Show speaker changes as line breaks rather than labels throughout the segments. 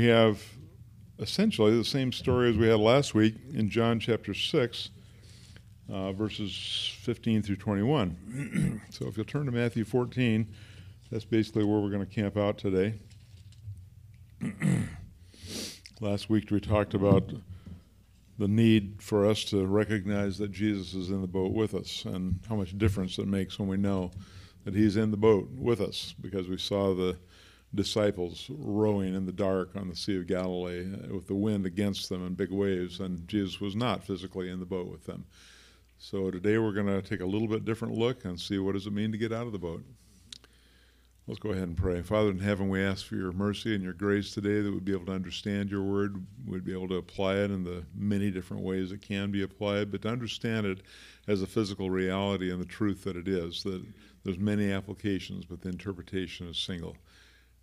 We have essentially the same story as we had last week in John chapter 6, uh, verses 15 through 21. so if you'll turn to Matthew 14, that's basically where we're going to camp out today. last week we talked about the need for us to recognize that Jesus is in the boat with us and how much difference it makes when we know that he's in the boat with us because we saw the disciples rowing in the dark on the Sea of Galilee uh, with the wind against them and big waves, and Jesus was not physically in the boat with them. So today we're going to take a little bit different look and see what does it mean to get out of the boat. Let's go ahead and pray. Father in heaven, we ask for your mercy and your grace today that we'd be able to understand your word, we'd be able to apply it in the many different ways it can be applied, but to understand it as a physical reality and the truth that it is, that there's many applications, but the interpretation is single.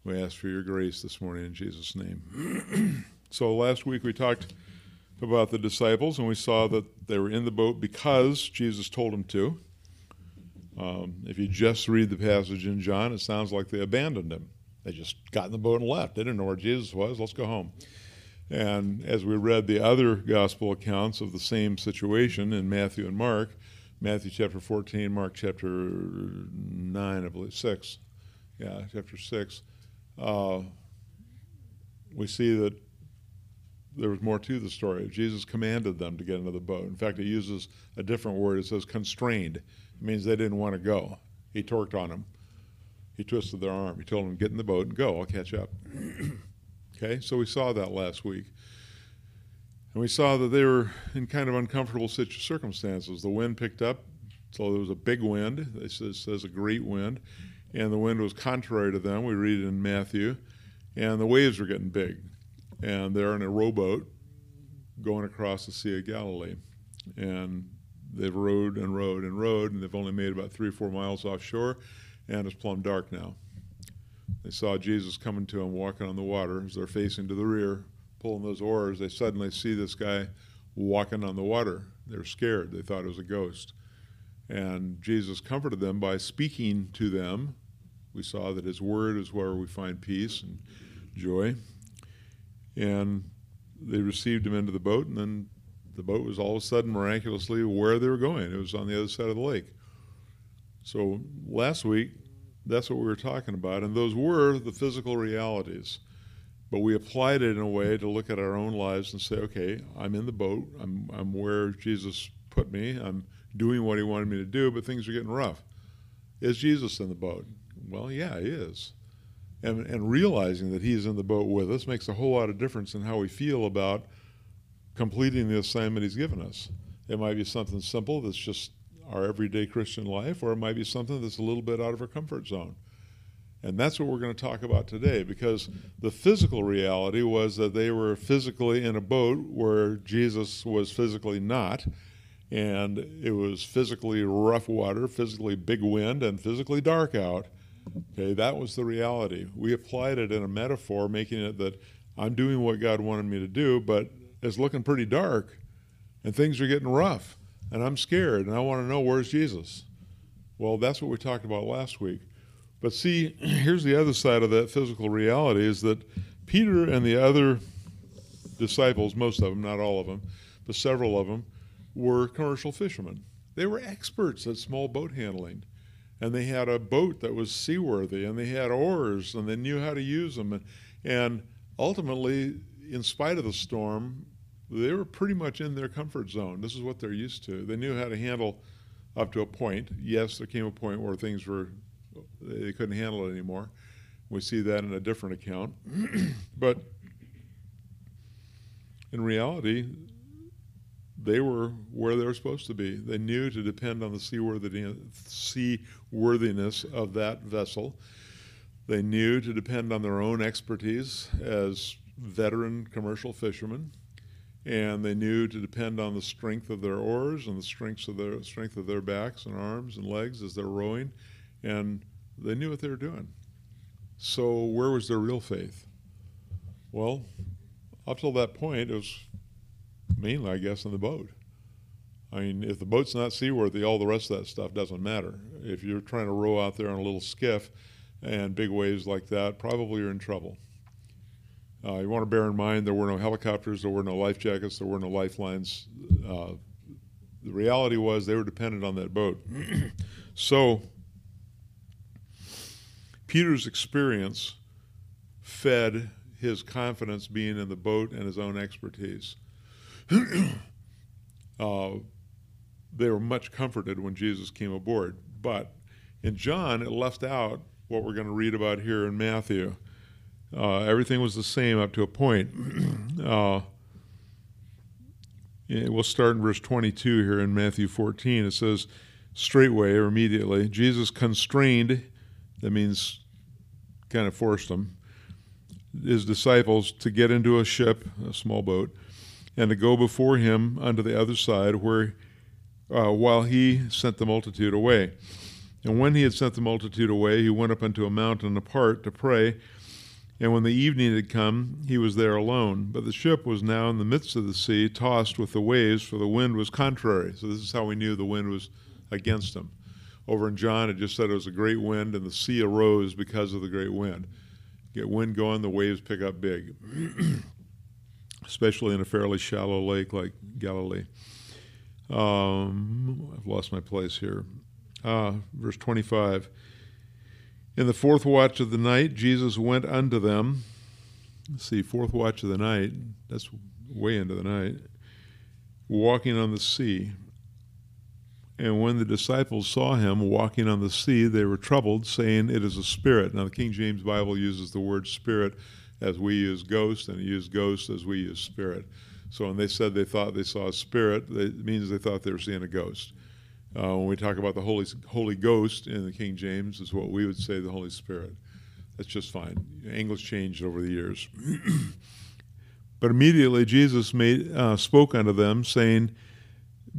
We ask for your grace this morning in Jesus' name. so last week we talked about the disciples, and we saw that they were in the boat because Jesus told them to. Um, if you just read the passage in John, it sounds like they abandoned him. They just got in the boat and left. They didn't know where Jesus was. Let's go home. And as we read the other gospel accounts of the same situation in Matthew and Mark, Matthew chapter 14, Mark chapter 9, I believe, 6. Yeah, chapter 6 uh, we see that there was more to the story. Jesus commanded them to get into the boat. In fact, he uses a different word. It says constrained. It means they didn't want to go. He torqued on them. He twisted their arm. He told them, get in the boat and go. I'll catch up. okay, so we saw that last week. And we saw that they were in kind of uncomfortable circumstances. The wind picked up, so there was a big wind. It says a great wind and the wind was contrary to them. We read it in Matthew, and the waves were getting big, and they're in a rowboat going across the Sea of Galilee, and they've rowed and rowed and rowed, and they've only made about three or four miles offshore, and it's plumb dark now. They saw Jesus coming to them, walking on the water as they're facing to the rear, pulling those oars. They suddenly see this guy walking on the water. They're scared. They thought it was a ghost. And Jesus comforted them by speaking to them. We saw that his word is where we find peace and joy. And they received him into the boat, and then the boat was all of a sudden miraculously where they were going. It was on the other side of the lake. So last week, that's what we were talking about, and those were the physical realities. But we applied it in a way to look at our own lives and say, okay, I'm in the boat. I'm, I'm where Jesus put me. I'm doing what he wanted me to do, but things are getting rough. Is Jesus in the boat? Well, yeah, he is. And, and realizing that he's in the boat with us makes a whole lot of difference in how we feel about completing the assignment he's given us. It might be something simple that's just our everyday Christian life, or it might be something that's a little bit out of our comfort zone. And that's what we're going to talk about today because the physical reality was that they were physically in a boat where Jesus was physically not and it was physically rough water, physically big wind, and physically dark out. Okay, that was the reality. We applied it in a metaphor, making it that I'm doing what God wanted me to do, but it's looking pretty dark, and things are getting rough, and I'm scared, and I want to know where's Jesus. Well, that's what we talked about last week. But see, here's the other side of that physical reality is that Peter and the other disciples, most of them, not all of them, but several of them, were commercial fishermen. They were experts at small boat handling. And they had a boat that was seaworthy, and they had oars, and they knew how to use them. And, ultimately, in spite of the storm, they were pretty much in their comfort zone. This is what they're used to. They knew how to handle up to a point. Yes, there came a point where things were, they couldn't handle it anymore. We see that in a different account. but in reality, they were where they were supposed to be. They knew to depend on the seaworthiness of that vessel. They knew to depend on their own expertise as veteran commercial fishermen, and they knew to depend on the strength of their oars and the strength of their strength of their backs and arms and legs as they're rowing, and they knew what they were doing. So where was their real faith? Well, up till that point, it was mainly, I guess, in the boat. I mean, if the boat's not seaworthy, all the rest of that stuff doesn't matter. If you're trying to row out there on a little skiff and big waves like that, probably you're in trouble. Uh, you want to bear in mind there were no helicopters, there were no life jackets, there were no lifelines. Uh, the reality was they were dependent on that boat. so, Peter's experience fed his confidence being in the boat and his own expertise. uh, they were much comforted when Jesus came aboard. But in John, it left out what we're going to read about here in Matthew. Uh, everything was the same up to a point. uh, we'll start in verse 22 here in Matthew 14. It says, straightway or immediately, Jesus constrained, that means kind of forced them, his disciples to get into a ship, a small boat, and to go before him unto the other side, where uh, while he sent the multitude away. And when he had sent the multitude away, he went up unto a mountain apart to pray. And when the evening had come, he was there alone. But the ship was now in the midst of the sea, tossed with the waves, for the wind was contrary. So this is how we knew the wind was against them. Over in John, it just said it was a great wind, and the sea arose because of the great wind. Get wind going, the waves pick up big, especially in a fairly shallow lake like Galilee. Um, I've lost my place here. Uh, verse 25. In the fourth watch of the night, Jesus went unto them. Let's see, fourth watch of the night, that's way into the night, walking on the sea. And when the disciples saw him walking on the sea, they were troubled, saying, It is a spirit. Now, the King James Bible uses the word spirit as we use ghost, and use ghost as we use spirit. So when they said they thought they saw a spirit, it means they thought they were seeing a ghost. Uh, when we talk about the Holy, Holy Ghost in the King James, is what we would say the Holy Spirit. That's just fine. English changed over the years. but immediately Jesus made, uh, spoke unto them, saying,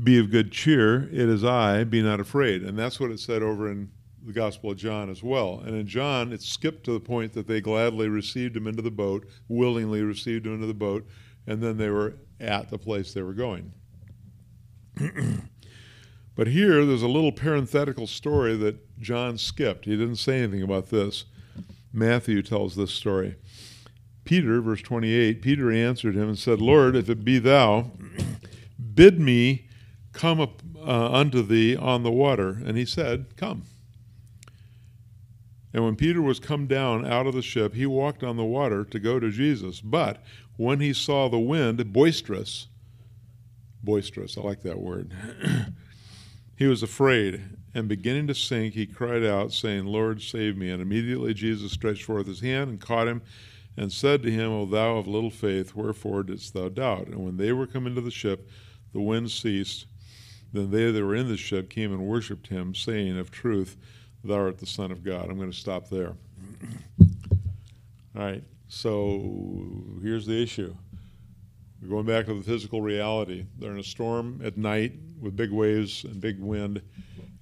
Be of good cheer, it is I, be not afraid. And that's what it said over in the Gospel of John as well. And in John, it skipped to the point that they gladly received him into the boat, willingly received him into the boat, and then they were at the place they were going. But here, there's a little parenthetical story that John skipped. He didn't say anything about this. Matthew tells this story. Peter, verse 28, Peter answered him and said, Lord, if it be thou, bid me come up uh, unto thee on the water. And he said, Come. And when Peter was come down out of the ship, he walked on the water to go to Jesus. But when he saw the wind boisterous, boisterous, I like that word. He was afraid, and beginning to sink, he cried out, saying, Lord, save me. And immediately Jesus stretched forth his hand and caught him, and said to him, O thou of little faith, wherefore didst thou doubt? And when they were come into the ship, the wind ceased. Then they that were in the ship came and worshipped him, saying, Of truth, thou art the Son of God. I'm going to stop there. All right, so here's the issue. We're going back to the physical reality. They're in a storm at night with big waves and big wind,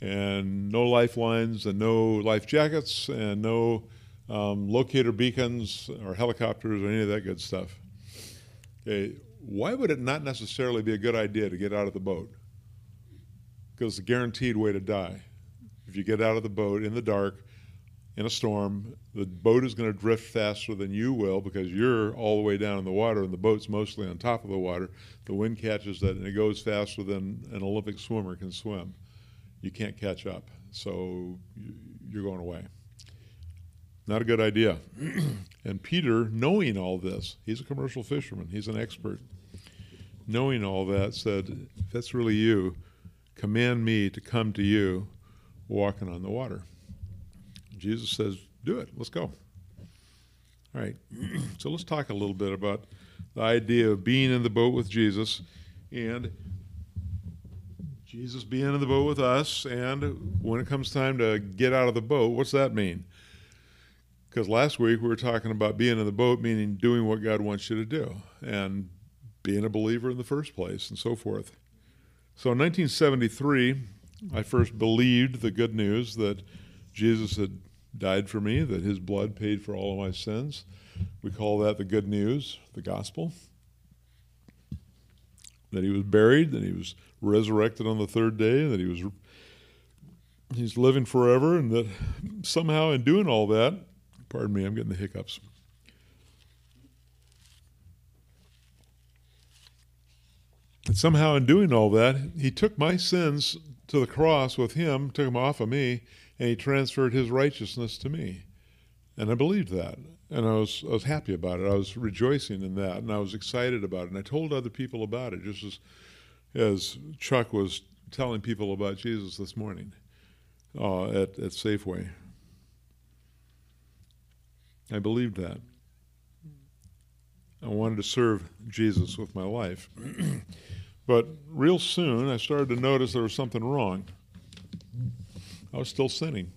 and no lifelines and no life jackets and no um, locator beacons or helicopters or any of that good stuff. Okay, why would it not necessarily be a good idea to get out of the boat? Because it's a guaranteed way to die. If you get out of the boat in the dark, in a storm, the boat is going to drift faster than you will because you're all the way down in the water and the boat's mostly on top of the water. The wind catches that and it goes faster than an Olympic swimmer can swim. You can't catch up, so you're going away. Not a good idea. and Peter, knowing all this, he's a commercial fisherman, he's an expert. Knowing all that, said, If that's really you, command me to come to you walking on the water. Jesus says, Do it. Let's go. All right. so let's talk a little bit about the idea of being in the boat with Jesus and Jesus being in the boat with us. And when it comes time to get out of the boat, what's that mean? Because last week we were talking about being in the boat, meaning doing what God wants you to do and being a believer in the first place and so forth. So in 1973, I first believed the good news that Jesus had died for me, that his blood paid for all of my sins. We call that the good news, the gospel. That he was buried, that he was resurrected on the third day, that he was he's living forever, and that somehow in doing all that, pardon me, I'm getting the hiccups. And somehow in doing all that, he took my sins to the cross with him, took him off of me, and he transferred his righteousness to me. And I believed that. And I was, I was happy about it. I was rejoicing in that. And I was excited about it. And I told other people about it, just as, as Chuck was telling people about Jesus this morning uh, at, at Safeway. I believed that. I wanted to serve Jesus with my life. but real soon, I started to notice there was something wrong. I was still sinning.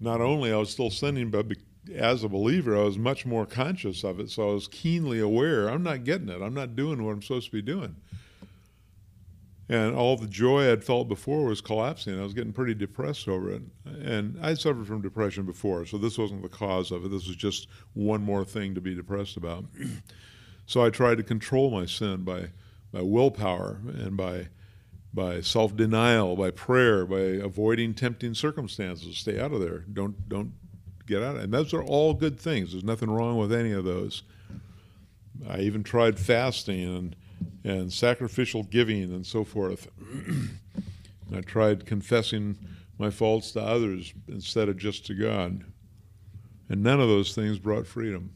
Not only I was still sinning, but as a believer, I was much more conscious of it. So I was keenly aware. I'm not getting it. I'm not doing what I'm supposed to be doing and all the joy I'd felt before was collapsing. I was getting pretty depressed over it. And I'd suffered from depression before, so this wasn't the cause of it. This was just one more thing to be depressed about. so I tried to control my sin by, by willpower and by, by self denial, by prayer, by avoiding tempting circumstances. Stay out of there. Don't, don't get out. And those are all good things. There's nothing wrong with any of those. I even tried fasting and and sacrificial giving and so forth. I tried confessing my faults to others instead of just to God. And none of those things brought freedom.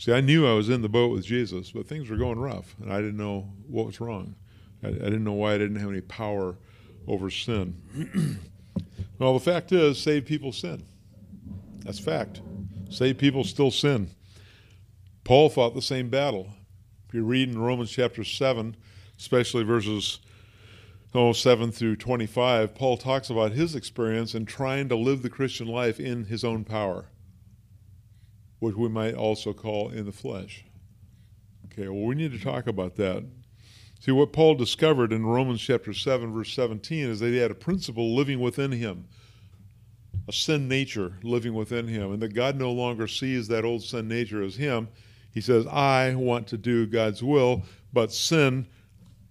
See, I knew I was in the boat with Jesus, but things were going rough, and I didn't know what was wrong. I, I didn't know why I didn't have any power over sin. well, the fact is, saved people sin. That's fact. Saved people still sin. Paul fought the same battle. If you read in Romans chapter 7, especially verses oh, 7 through 25, Paul talks about his experience in trying to live the Christian life in his own power, which we might also call in the flesh. Okay, well, we need to talk about that. See, what Paul discovered in Romans chapter 7, verse 17, is that he had a principle living within him, a sin nature living within him, and that God no longer sees that old sin nature as him he says, I want to do God's will, but sin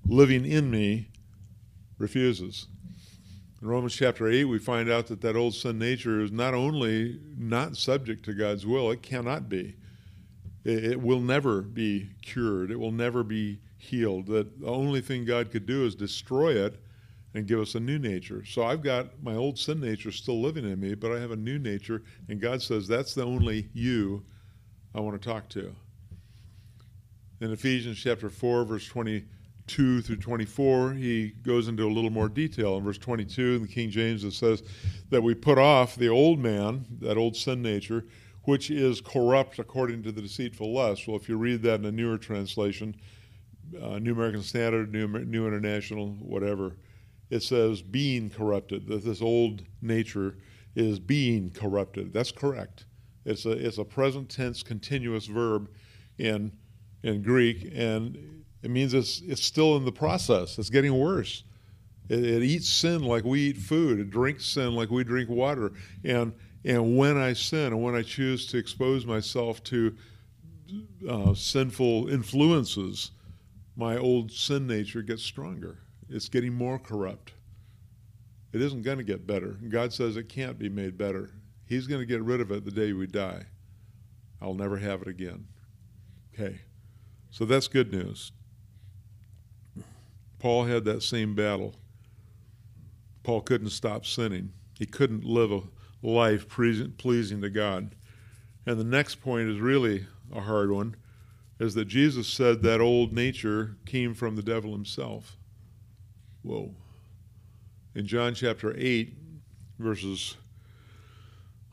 living in me refuses. In Romans chapter 8, we find out that that old sin nature is not only not subject to God's will, it cannot be. It, will never be cured, it will never be healed. That the only thing God could do is destroy it and give us a new nature. So I've got my old sin nature still living in me, but I have a new nature, and God says that's the only you I want to talk to in Ephesians chapter 4, verse 22 through 24, he goes into a little more detail. In verse 22, in the King James, it says that we put off the old man, that old sin nature, which is corrupt according to the deceitful lust. Well, if you read that in a newer translation, uh, New American Standard, New, New International, whatever, it says being corrupted, that this old nature is being corrupted. That's correct. It's a, it's a present tense continuous verb in in Greek, and it means it's, it's still in the process. It's getting worse. It, it, eats sin like we eat food. It drinks sin like we drink water. And and when I sin and when I choose to expose myself to uh, sinful influences, my old sin nature gets stronger. It's getting more corrupt. It isn't going to get better. God says it can't be made better. He's going to get rid of it the day we die. I'll never have it again. Okay. So that's good news. Paul had that same battle. Paul couldn't stop sinning. He couldn't live a life pleasing to God. And the next point is really a hard one is that Jesus said that old nature came from the devil himself. Whoa. In John chapter 8, verses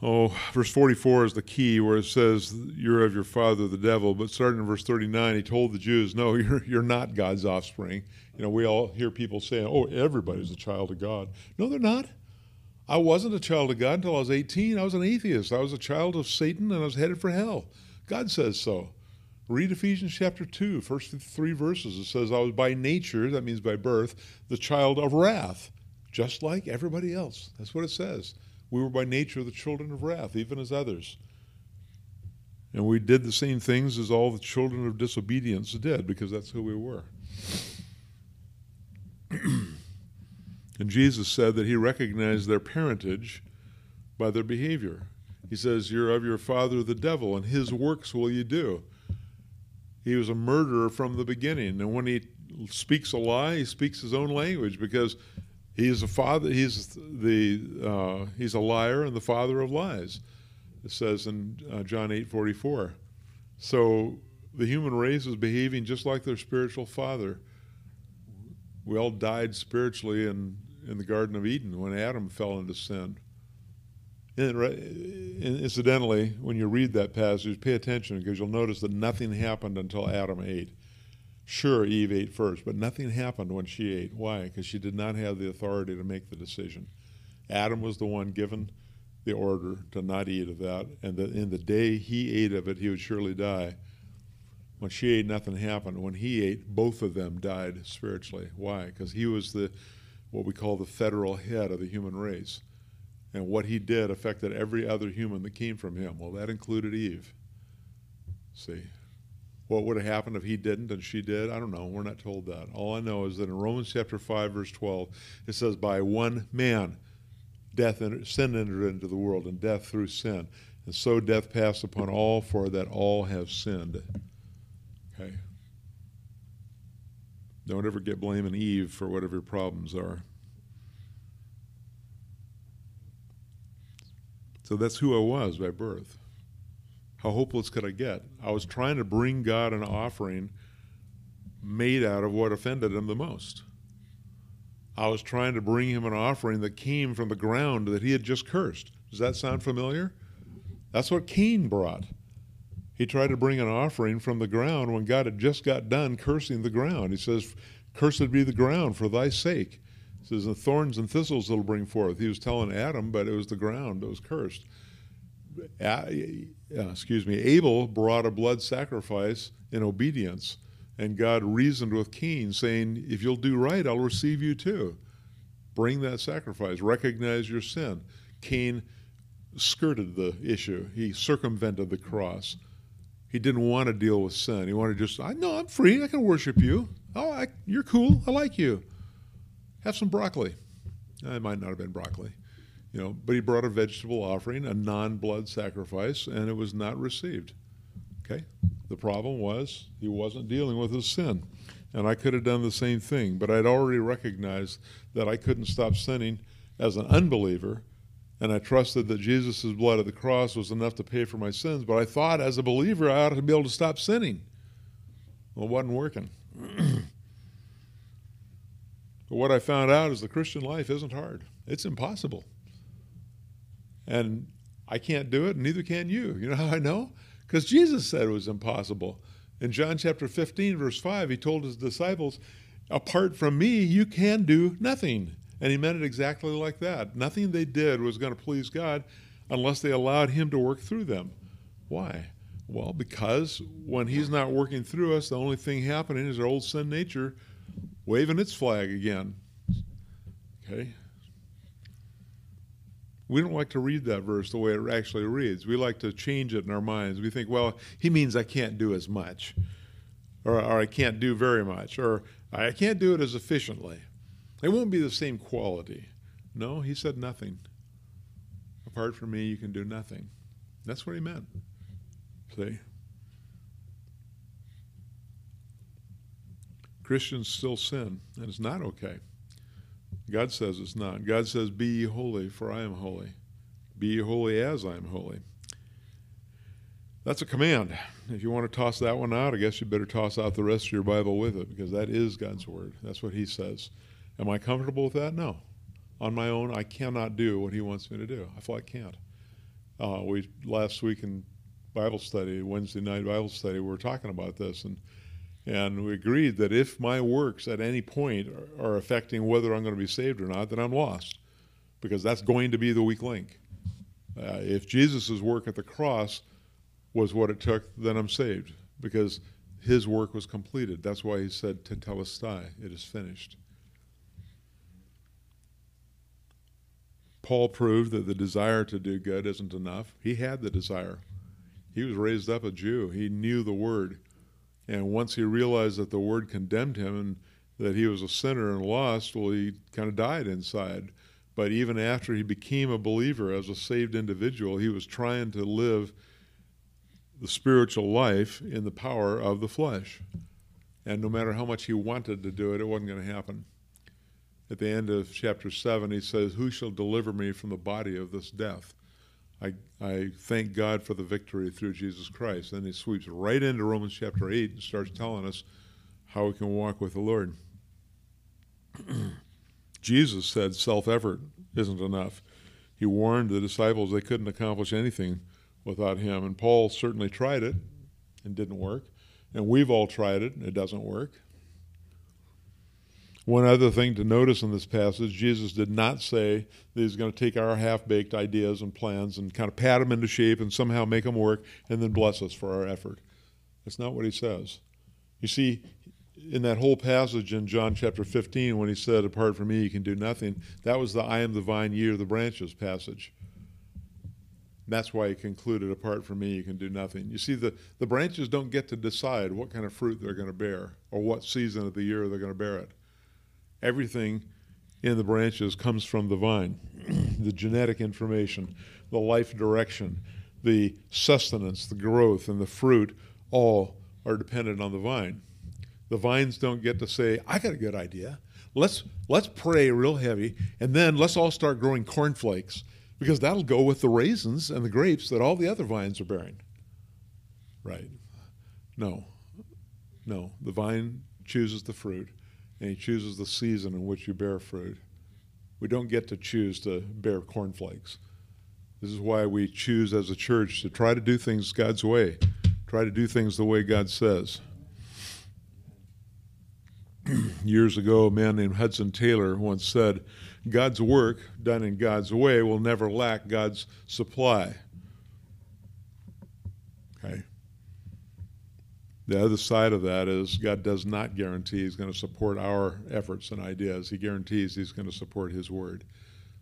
Oh, verse 44 is the key where it says, You're of your father, the devil. But starting in verse 39, he told the Jews, No, you're, you're not God's offspring. You know, we all hear people saying, Oh, everybody's a child of God. No, they're not. I wasn't a child of God until I was 18. I was an atheist. I was a child of Satan and I was headed for hell. God says so. Read Ephesians chapter 2, first three verses. It says, I was by nature, that means by birth, the child of wrath, just like everybody else. That's what it says. We were by nature the children of wrath, even as others. And we did the same things as all the children of disobedience did, because that's who we were. and Jesus said that he recognized their parentage by their behavior. He says, You're of your father the devil, and his works will you do. He was a murderer from the beginning. And when he speaks a lie, he speaks his own language because he's a father. He's the uh, he's a liar and the father of lies. It says in uh, John eight forty four. So the human race is behaving just like their spiritual father. We all died spiritually in in the Garden of Eden when Adam fell into sin. And incidentally, when you read that passage, pay attention because you'll notice that nothing happened until Adam ate. Sure, Eve ate first, but nothing happened when she ate. Why? Because she did not have the authority to make the decision. Adam was the one given the order to not eat of that, and that in the day he ate of it, he would surely die. When she ate, nothing happened. When he ate, both of them died spiritually. Why? Because he was the what we call the federal head of the human race. And what he did affected every other human that came from him. Well, that included Eve. See? What would have happened if he didn't and she did? I don't know. We're not told that. All I know is that in Romans chapter 5, verse 12, it says, By one man, death entered, sin entered into the world, and death through sin. And so death passed upon all, for that all have sinned. Okay? Don't ever get blaming Eve for whatever your problems are. So that's who I was by birth. How hopeless could I get? I was trying to bring God an offering made out of what offended him the most. I was trying to bring him an offering that came from the ground that he had just cursed. Does that sound familiar? That's what Cain brought. He tried to bring an offering from the ground when God had just got done cursing the ground. He says, Cursed be the ground for thy sake. He says, The thorns and thistles it'll bring forth. He was telling Adam, but it was the ground that was cursed. Uh, excuse me, Abel brought a blood sacrifice in obedience, and God reasoned with Cain, saying, If you'll do right, I'll receive you too. Bring that sacrifice, recognize your sin. Cain skirted the issue, he circumvented the cross. He didn't want to deal with sin. He wanted to just, I know I'm free. I can worship you. Oh, I, you're cool. I like you. Have some broccoli. It might not have been broccoli, you know. But he brought a vegetable offering, a non-blood sacrifice, and it was not received. Okay. The problem was he wasn't dealing with his sin, and I could have done the same thing. But I'd already recognized that I couldn't stop sinning as an unbeliever and I trusted that Jesus' blood at the cross was enough to pay for my sins. But I thought, as a believer, I ought to be able to stop sinning. Well, it wasn't working. but what I found out is the Christian life isn't hard, it's impossible. And I can't do it, and neither can you. You know how I know? Because Jesus said it was impossible. In John chapter 15, verse 5, he told his disciples, Apart from me, you can do nothing. And he meant it exactly like that. Nothing they did was going to please God unless they allowed him to work through them. Why? Well, because when he's not working through us, the only thing happening is our old sin nature waving its flag again. Okay? We don't like to read that verse the way it actually reads. We like to change it in our minds. We think, well, he means I can't do as much, or, or I can't do very much, or I can't do it as efficiently. It won't be the same quality. No, he said nothing. Apart from me, you can do nothing. That's what he meant. See? Christians still sin, and it's not okay. God says it's not. God says, Be ye holy, for I am holy. Be ye holy as I am holy. That's a command. If you want to toss that one out, I guess you better toss out the rest of your Bible with it because that is God's word. That's what He says. Am I comfortable with that? No. On my own, I cannot do what he wants me to do. I feel I can't. Uh, we last week in Bible study, Wednesday night Bible study, we were talking about this, and and we agreed that if my works at any point are, are affecting whether I'm going to be saved or not, then I'm lost, because that's going to be the weak link. Uh, if Jesus' work at the cross was what it took, then I'm saved, because his work was completed. That's why he said, "Tetelestai," it is finished. Paul proved that the desire to do good isn't enough. He had the desire. He was raised up a Jew. He knew the word. And once he realized that the word condemned him and that he was a sinner and lost, well, he kind of died inside. But even after he became a believer as a saved individual, he was trying to live the spiritual life in the power of the flesh. And no matter how much he wanted to do it, it wasn't going to happen. At the end of chapter 7, he says, Who shall deliver me from the body of this death? I, I thank God for the victory through Jesus Christ. Then he sweeps right into Romans chapter 8 and starts telling us how we can walk with the Lord. Jesus said self effort isn't enough. He warned the disciples they couldn't accomplish anything without him. And Paul certainly tried it and didn't work. And we've all tried it and it doesn't work. One other thing to notice in this passage, Jesus did not say that he's going to take our half baked ideas and plans and kind of pat them into shape and somehow make them work and then bless us for our effort. That's not what he says. You see, in that whole passage in John chapter 15, when he said, Apart from me, you can do nothing, that was the I am the vine, ye are the branches passage. That's why he concluded, Apart from me, you can do nothing. You see, the, the branches don't get to decide what kind of fruit they're going to bear or what season of the year they're going to bear it. Everything in the branches comes from the vine the genetic information, the life direction, the sustenance, the growth, and the fruit all are dependent on the vine. The vines don't get to say, I got a good idea. Let's, let's pray real heavy, and then let's all start growing cornflakes because that'll go with the raisins and the grapes that all the other vines are bearing. Right? No. No. The vine chooses the fruit, and he chooses the season in which you bear fruit. We don't get to choose to bear cornflakes. This is why we choose as a church to try to do things God's way, try to do things the way God says. Years ago, a man named Hudson Taylor once said, God's work done in God's way will never lack God's supply. Okay. The other side of that is God does not guarantee He's going to support our efforts and ideas. He guarantees He's going to support His word.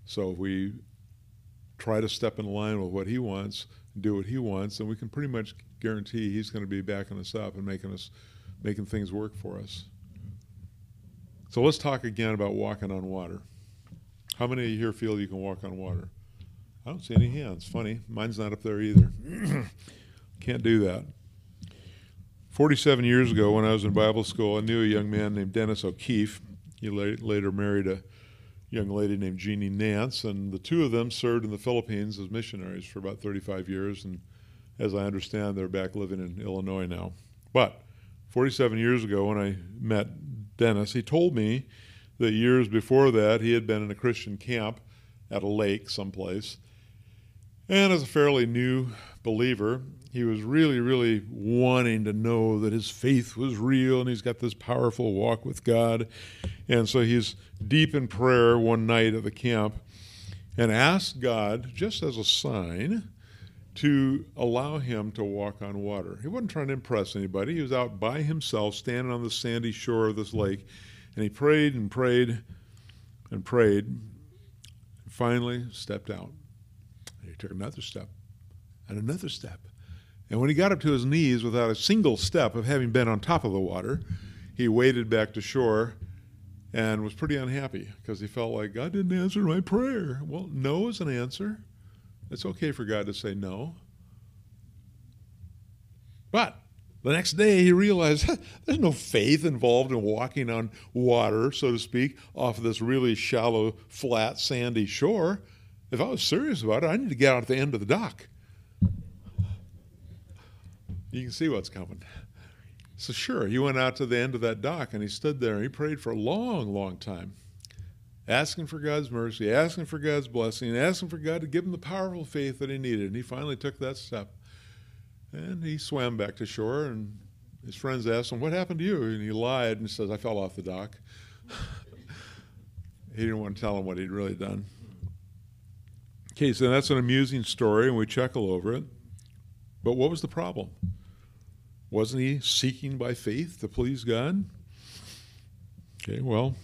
So if we try to step in line with what He wants, do what He wants, then we can pretty much guarantee He's going to be backing us up and making us making things work for us. So let's talk again about walking on water. How many of you here feel you can walk on water? I don't see any hands. Funny, mine's not up there either. Can't do that. 47 years ago, when I was in Bible school, I knew a young man named Dennis O'Keefe. He later married a young lady named Jeannie Nance, and the two of them served in the Philippines as missionaries for about 35 years. And as I understand, they're back living in Illinois now. But 47 years ago, when I met Dennis, he told me that years before that he had been in a Christian camp at a lake someplace. And as a fairly new believer, he was really, really wanting to know that his faith was real and he's got this powerful walk with God. And so he's deep in prayer one night at the camp and asked God, just as a sign, to allow him to walk on water. He wasn't trying to impress anybody. He was out by himself, standing on the sandy shore of this lake, and he prayed and prayed and prayed, and finally stepped out. And he took another step and another step and when he got up to his knees without a single step of having been on top of the water, he waded back to shore and was pretty unhappy because he felt like God didn't answer my prayer. Well, no is an answer. It's okay for God to say no. But the next day he realized there's no faith involved in walking on water, so to speak, off of this really shallow, flat, sandy shore. If I was serious about it, I need to get out at the end of the dock. You can see what's coming. So, sure, he went out to the end of that dock and he stood there and he prayed for a long, long time, asking for God's mercy, asking for God's blessing, asking for God to give him the powerful faith that he needed. And he finally took that step. And he swam back to shore, and his friends asked him, What happened to you? And he lied and says, I fell off the dock. he didn't want to tell him what he'd really done. Okay, so that's an amusing story, and we chuckle over it. But what was the problem? Wasn't he seeking by faith to please God? Okay, well,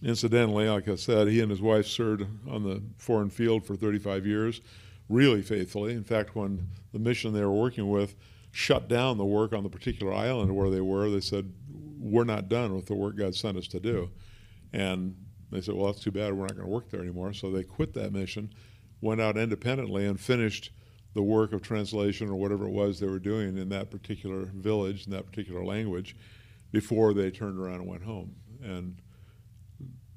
incidentally, like I said, he and his wife served on the foreign field for 35 years, really faithfully. In fact, when the mission they were working with shut down the work on the particular island where they were, they said, We're not done with the work God sent us to do. And they said, Well, that's too bad. We're not going to work there anymore. So they quit that mission, went out independently, and finished the work of translation or whatever it was they were doing in that particular village in that particular language before they turned around and went home. And,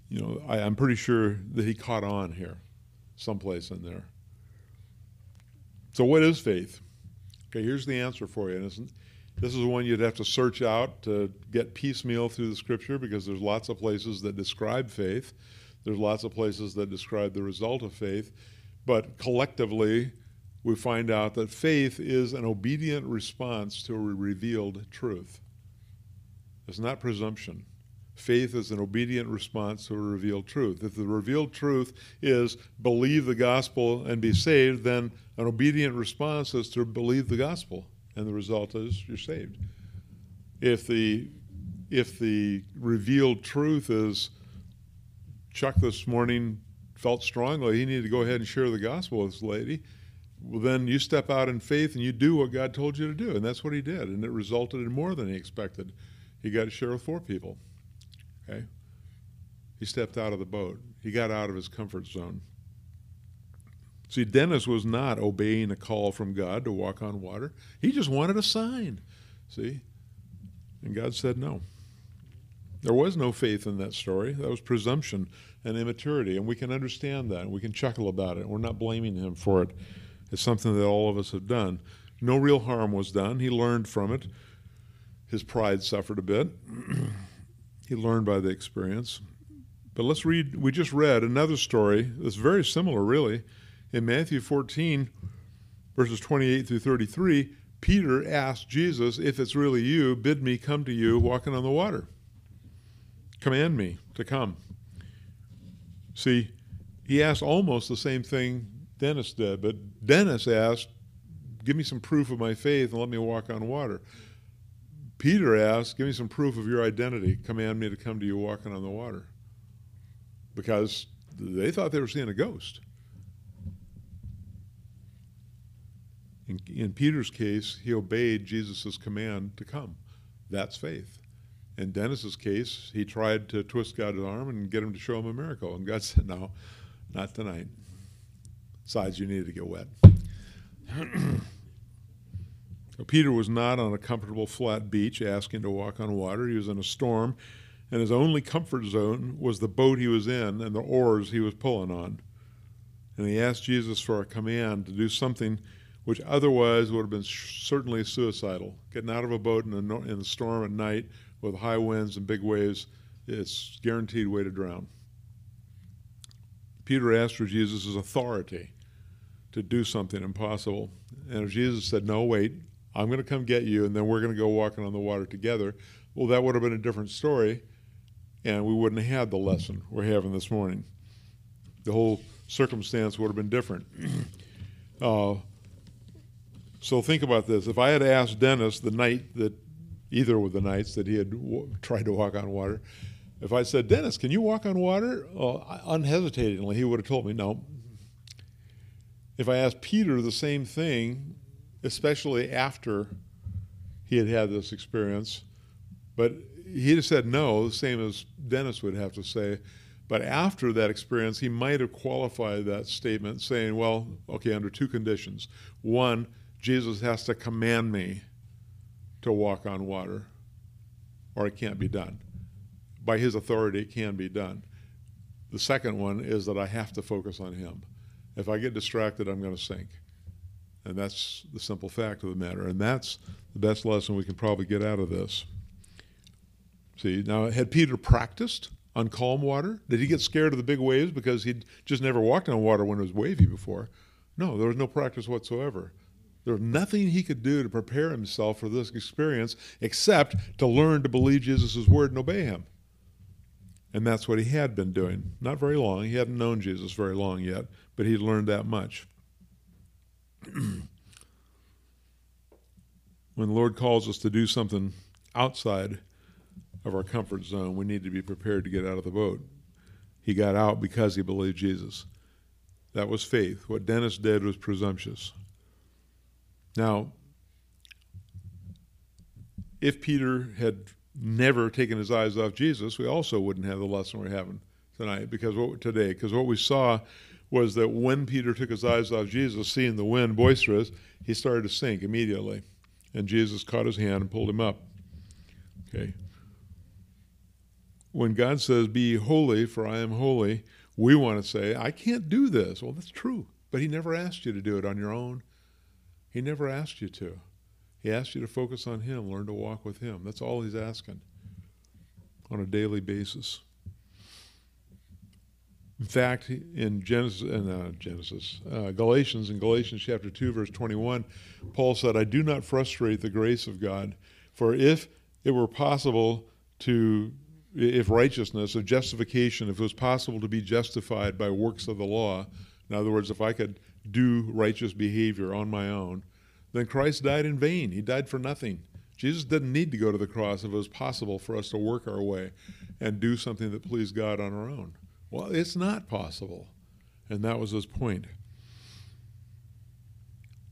you know, I, I'm pretty sure that he caught on here, someplace in there. So, what is faith? Okay, here's the answer for you. And this is one you'd have to search out to get piecemeal through the scripture because there's lots of places that describe faith. There's lots of places that describe the result of faith. But collectively, we find out that faith is an obedient response to a revealed truth. It's not presumption. Faith is an obedient response to a revealed truth. If the revealed truth is believe the gospel and be saved, then an obedient response is to believe the gospel, and the result is you're saved. If the if the revealed truth is Chuck this morning felt strongly he needed to go ahead and share the gospel with this lady, well, then you step out in faith and you do what God told you to do. And that's what he did. And it resulted in more than he expected. He got to share with four people. Okay? He stepped out of the boat, he got out of his comfort zone. See, Dennis was not obeying a call from God to walk on water. He just wanted a sign. See? And God said no. There was no faith in that story. That was presumption and immaturity. And we can understand that. And We can chuckle about it. We're not blaming him for it. It's something that all of us have done. No real harm was done. He learned from it. His pride suffered a bit. he learned by the experience. But let's read, we just read another story that's very similar, really. In Matthew 14, verses 28 through 33, Peter asked Jesus, If it's really you, bid me come to you walking on the water. Command me to come. See, he asked almost the same thing Dennis did. But Dennis asked, Give me some proof of my faith and let me walk on water. Peter asked, Give me some proof of your identity. Command me to come to you walking on the water. Because they thought they were seeing a ghost. In, in Peter's case, he obeyed Jesus' command to come. That's faith. In Dennis's case, he tried to twist God's arm and get him to show him a miracle. And God said, No, not tonight. Besides, you needed to get wet. Peter was not on a comfortable flat beach asking to walk on water. He was in a storm, and his only comfort zone was the boat he was in and the oars he was pulling on. And he asked Jesus for a command to do something which otherwise would have been certainly suicidal. Getting out of a boat in a, in a storm at night with high winds and big waves, it's guaranteed way to drown. Peter asked for Jesus' authority to do something impossible. And Jesus said, No, wait, I'm going to come get you, and then we're going to go walking on the water together, well, that would have been a different story, and we wouldn't have had the lesson we're having this morning. The whole circumstance would have been different. uh, so think about this. If I had asked Dennis the night that, either of the nights that he had w- tried to walk on water, if I said, Dennis, can you walk on water? Uh, unhesitatingly, he would have told me, no, if I asked Peter the same thing, especially after he had had this experience, but he'd have said no, the same as Dennis would have to say. But after that experience, he might have qualified that statement saying, well, okay, under two conditions. One, Jesus has to command me to walk on water, or it can't be done. By his authority, it can be done. The second one is that I have to focus on him. If I get distracted, I'm going to sink. And that's the simple fact of the matter. And that's the best lesson we can probably get out of this. See, now, had Peter practiced on calm water? Did he get scared of the big waves because he'd just never walked on water when it was wavy before? No, there was no practice whatsoever. There was nothing he could do to prepare himself for this experience except to learn to believe Jesus' word and obey him. And that's what he had been doing. Not very long. He hadn't known Jesus very long yet, but he'd learned that much. when the Lord calls us to do something outside of our comfort zone, we need to be prepared to get out of the boat. He got out because he believed Jesus. That was faith. What Dennis did was presumptuous. Now, if Peter had never taken his eyes off Jesus, we also wouldn't have the lesson we're having tonight because what today because what we saw was that when Peter took his eyes off Jesus, seeing the wind boisterous, he started to sink immediately, and Jesus caught his hand and pulled him up. Okay, when God says, Be holy, for I am holy, we want to say, I can't do this. Well, that's true. But He never asked you to do it on your own. He never asked you to. He asks you to focus on Him, learn to walk with Him. That's all He's asking on a daily basis. In fact, in Genesis, uh, Genesis, uh, Galatians, in Galatians chapter 2, verse 21, Paul said, I do not frustrate the grace of God, for if it were possible to, if righteousness, if justification, if it was possible to be justified by works of the law, in other words, if I could do righteous behavior on my own, then Christ died in vain. He died for nothing. Jesus didn't need to go to the cross if it was possible for us to work our way and do something that pleased God on our own. Well, it's not possible. And that was his point.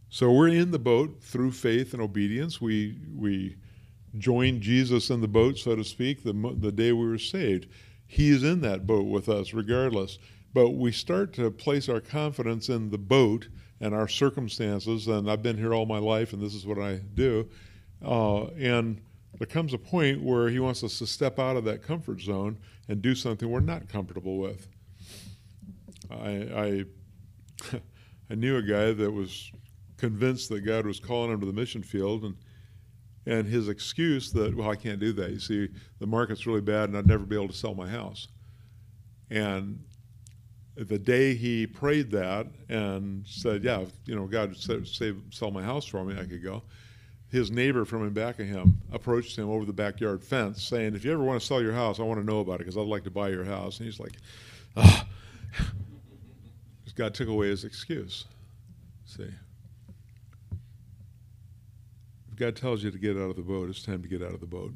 So we're in the boat through faith and obedience. We, we joined Jesus in the boat, so to speak, the, the day we were saved. He is in that boat with us regardless. But we start to place our confidence in the boat and our circumstances. And I've been here all my life, and this is what I do. Uh, and there comes a point where he wants us to step out of that comfort zone and do something we're not comfortable with. I, I, I knew a guy that was convinced that God was calling him to the mission field, and and his excuse that well I can't do that. You see, the market's really bad, and I'd never be able to sell my house. And the day he prayed that and said, "Yeah, you know, God save, sell my house for me, I could go." his neighbor from in back of him approached him over the backyard fence saying, If you ever want to sell your house, I want to know about it because I'd like to buy your house. And he's like, Ah. God took away his excuse. See? If God tells you to get out of the boat, it's time to get out of the boat.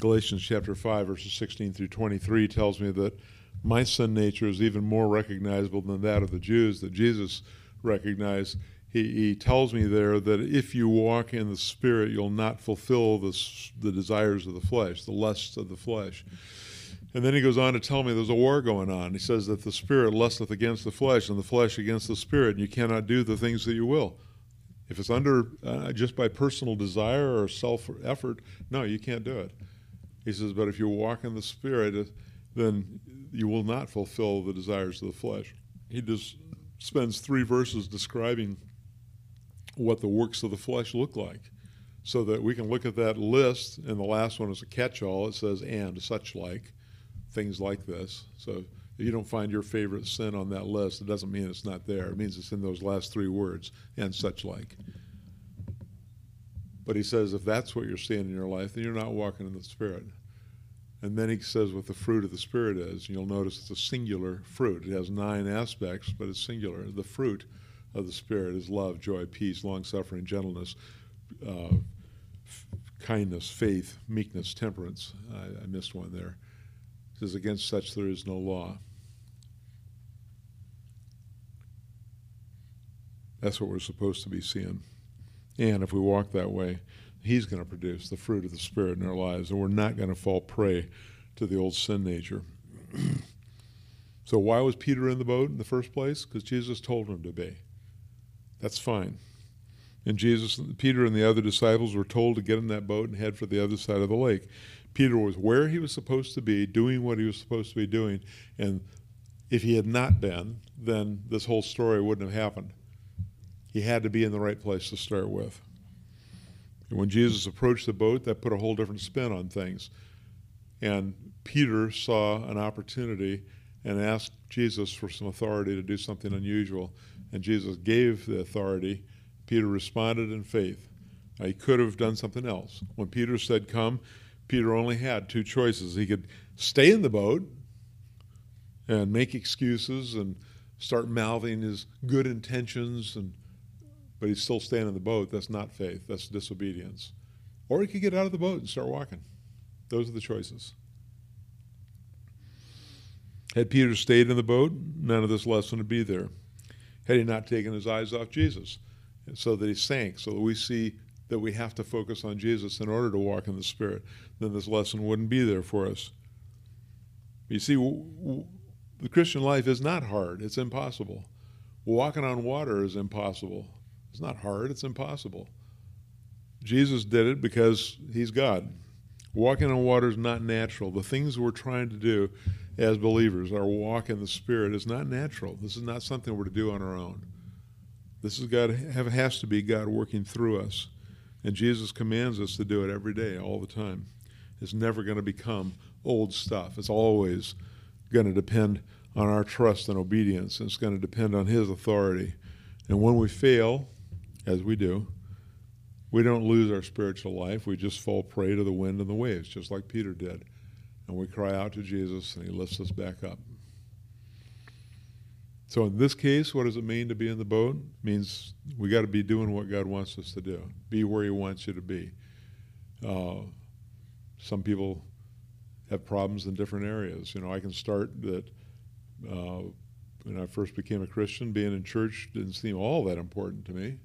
Galatians chapter 5, verses 16 through 23 tells me that my sin nature is even more recognizable than that of the Jews that Jesus recognized he, he tells me there that if you walk in the Spirit, you'll not fulfill the, the desires of the flesh, the lusts of the flesh. And then he goes on to tell me there's a war going on. He says that the Spirit lusteth against the flesh, and the flesh against the Spirit, and you cannot do the things that you will. If it's under uh, just by personal desire or self effort, no, you can't do it. He says, but if you walk in the Spirit, uh, then you will not fulfill the desires of the flesh. He just spends three verses describing what the works of the flesh look like so that we can look at that list and the last one is a catch-all. It says and such like things like this. So if you don't find your favorite sin on that list it doesn't mean it's not there. It means it's in those last three words and such like. But he says if that's what you're seeing in your life then you're not walking in the spirit and then he says what the fruit of the spirit is And you'll notice it's a singular fruit it has nine aspects but it's singular the fruit of the Spirit is love, joy, peace, long suffering, gentleness, uh, f- kindness, faith, meekness, temperance. I, I missed one there. It says, Against such there is no law. That's what we're supposed to be seeing. And if we walk that way, He's going to produce the fruit of the Spirit in our lives, and we're not going to fall prey to the old sin nature. so, why was Peter in the boat in the first place? Because Jesus told him to be. That's fine. And Jesus, Peter, and the other disciples were told to get in that boat and head for the other side of the lake. Peter was where he was supposed to be, doing what he was supposed to be doing. And if he had not been, then this whole story wouldn't have happened. He had to be in the right place to start with. And when Jesus approached the boat, that put a whole different spin on things. And Peter saw an opportunity and asked Jesus for some authority to do something unusual and Jesus gave the authority, Peter responded in faith. Now, he could have done something else. When Peter said, Come, Peter only had two choices. He could stay in the boat and make excuses and start mouthing his good intentions, and, but he's still staying in the boat. That's not faith, that's disobedience. Or he could get out of the boat and start walking. Those are the choices. Had Peter stayed in the boat, none of this lesson would be there had he not taken his eyes off Jesus, so that he sank, so that we see that we have to focus on Jesus in order to walk in the Spirit, then this lesson wouldn't be there for us. You see, w- w- the Christian life is not hard, it's impossible. Walking on water is impossible. It's not hard, it's impossible. Jesus did it because he's God. Walking on water is not natural. The things we're trying to do as believers, our walk in the Spirit, is not natural. This is not something we're to do on our own. This is God has to be God working through us. And Jesus commands us to do it every day, all the time. It's never going to become old stuff. It's always going to depend on our trust and obedience. And it's going to depend on His authority. And when we fail, as we do, we don't lose our spiritual life. We just fall prey to the wind and the waves, just like Peter did. And we cry out to Jesus, and He lifts us back up. So in this case, what does it mean to be in the boat? It means we got to be doing what God wants us to do. Be where He wants you to be. Uh, some people have problems in different areas. You know, I can start that uh, when I first became a Christian, being in church didn't seem all that important to me.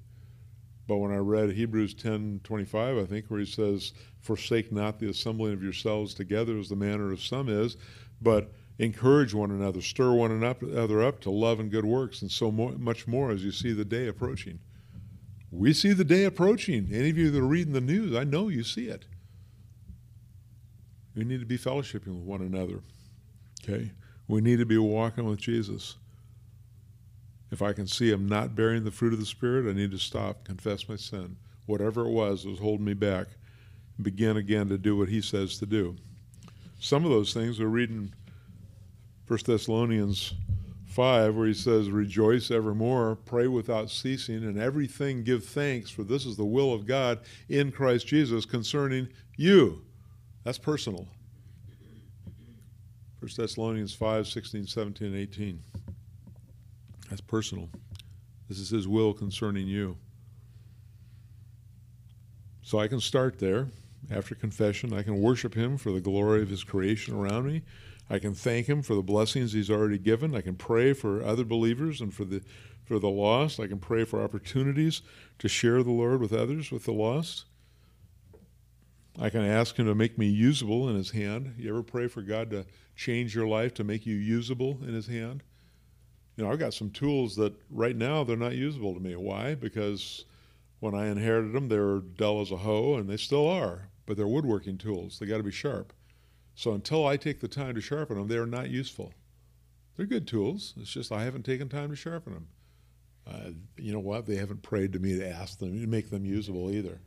But when I read Hebrews 10 25, I think, where he says, Forsake not the assembling of yourselves together as the manner of some is, but encourage one another, stir one another up to love and good works, and so much more as you see the day approaching. We see the day approaching. Any of you that are reading the news, I know you see it. We need to be fellowshipping with one another. Okay? We need to be walking with Jesus. If I can see I'm not bearing the fruit of the Spirit, I need to stop, confess my sin. Whatever it was that was holding me back, and begin again to do what He says to do. Some of those things we're reading 1 Thessalonians 5, where he says, Rejoice evermore, pray without ceasing, and everything give thanks, for this is the will of God in Christ Jesus concerning you. That's personal. 1 Thessalonians 5, 16, 17, 18. That's personal. This is His will concerning you. So I can start there. After confession, I can worship Him for the glory of His creation around me. I can thank Him for the blessings He's already given. I can pray for other believers and for the for the lost. I can pray for opportunities to share the Lord with others, with the lost. I can ask Him to make me usable in His hand. You ever pray for God to change your life to make you usable in His hand? You know, I've got some tools that right now they're not usable to me. Why? Because when I inherited them, they were dull as a hoe, and they still are, but they're woodworking tools. They got to be sharp. So until I take the time to sharpen them, they are not useful. They're good tools. It's just I haven't taken time to sharpen them. Uh, you know what? They haven't prayed to me to ask them to make them usable either.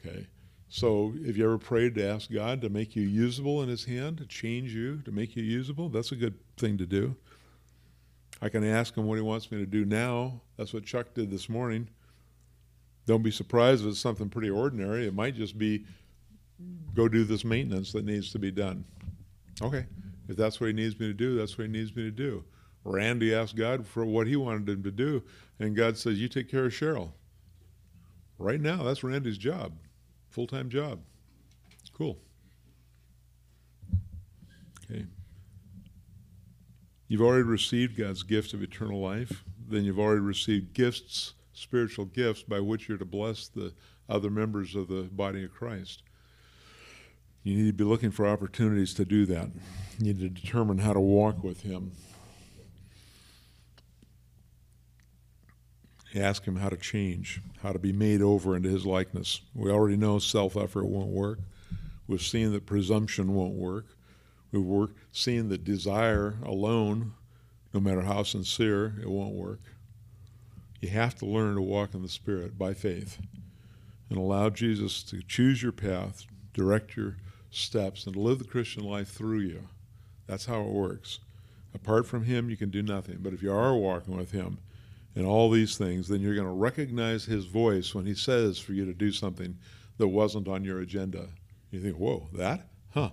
Okay. So, if you ever prayed to ask God to make you usable in His hand, to change you, to make you usable, that's a good thing to do. I can ask him what he wants me to do now. That's what Chuck did this morning. Don't be surprised if it's something pretty ordinary. It might just be go do this maintenance that needs to be done. Okay, if that's what he needs me to do, that's what he needs me to do. Randy asked God for what he wanted him to do, and God says, You take care of Cheryl. Right now, that's Randy's job, full time job. Cool. Okay you've already received God's gift of eternal life, then you've already received gifts, spiritual gifts, by which you're to bless the other members of the body of Christ. You need to be looking for opportunities to do that. You need to determine how to walk with Him. Ask Him how to change, how to be made over into His likeness. We already know self effort won't work. We've seen that presumption won't work who work, seeing that desire alone, no matter how sincere, it won't work. You have to learn to walk in the Spirit by faith and allow Jesus to choose your path, direct your steps, and live the Christian life through you. That's how it works. Apart from Him, you can do nothing. But if you are walking with Him in all these things, then you're going to recognize His voice when He says for you to do something that wasn't on your agenda. You think, whoa, that? Huh,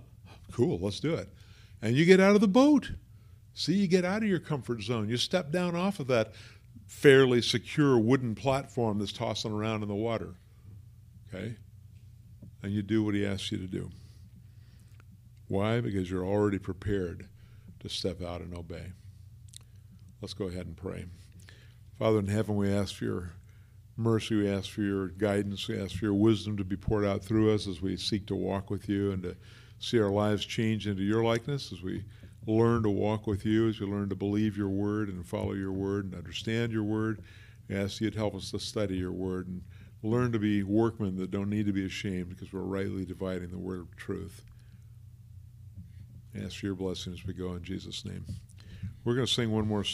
Cool, let's do it. And you get out of the boat. See, you get out of your comfort zone. You step down off of that fairly secure wooden platform that's tossing around in the water. Okay? And you do what he asks you to do. Why? Because you're already prepared to step out and obey. Let's go ahead and pray. Father in heaven, we ask for your mercy. We ask for your guidance. We ask for your wisdom to be poured out through us as we seek to walk with you and to see our lives change into your likeness as we learn to walk with you, as we learn to believe your word and follow your word and understand your word. We ask you to help us to study your word and learn to be workmen that don't need to be ashamed because we're rightly dividing the word of truth. I ask for your blessing as we go in Jesus' name. We're going to sing one more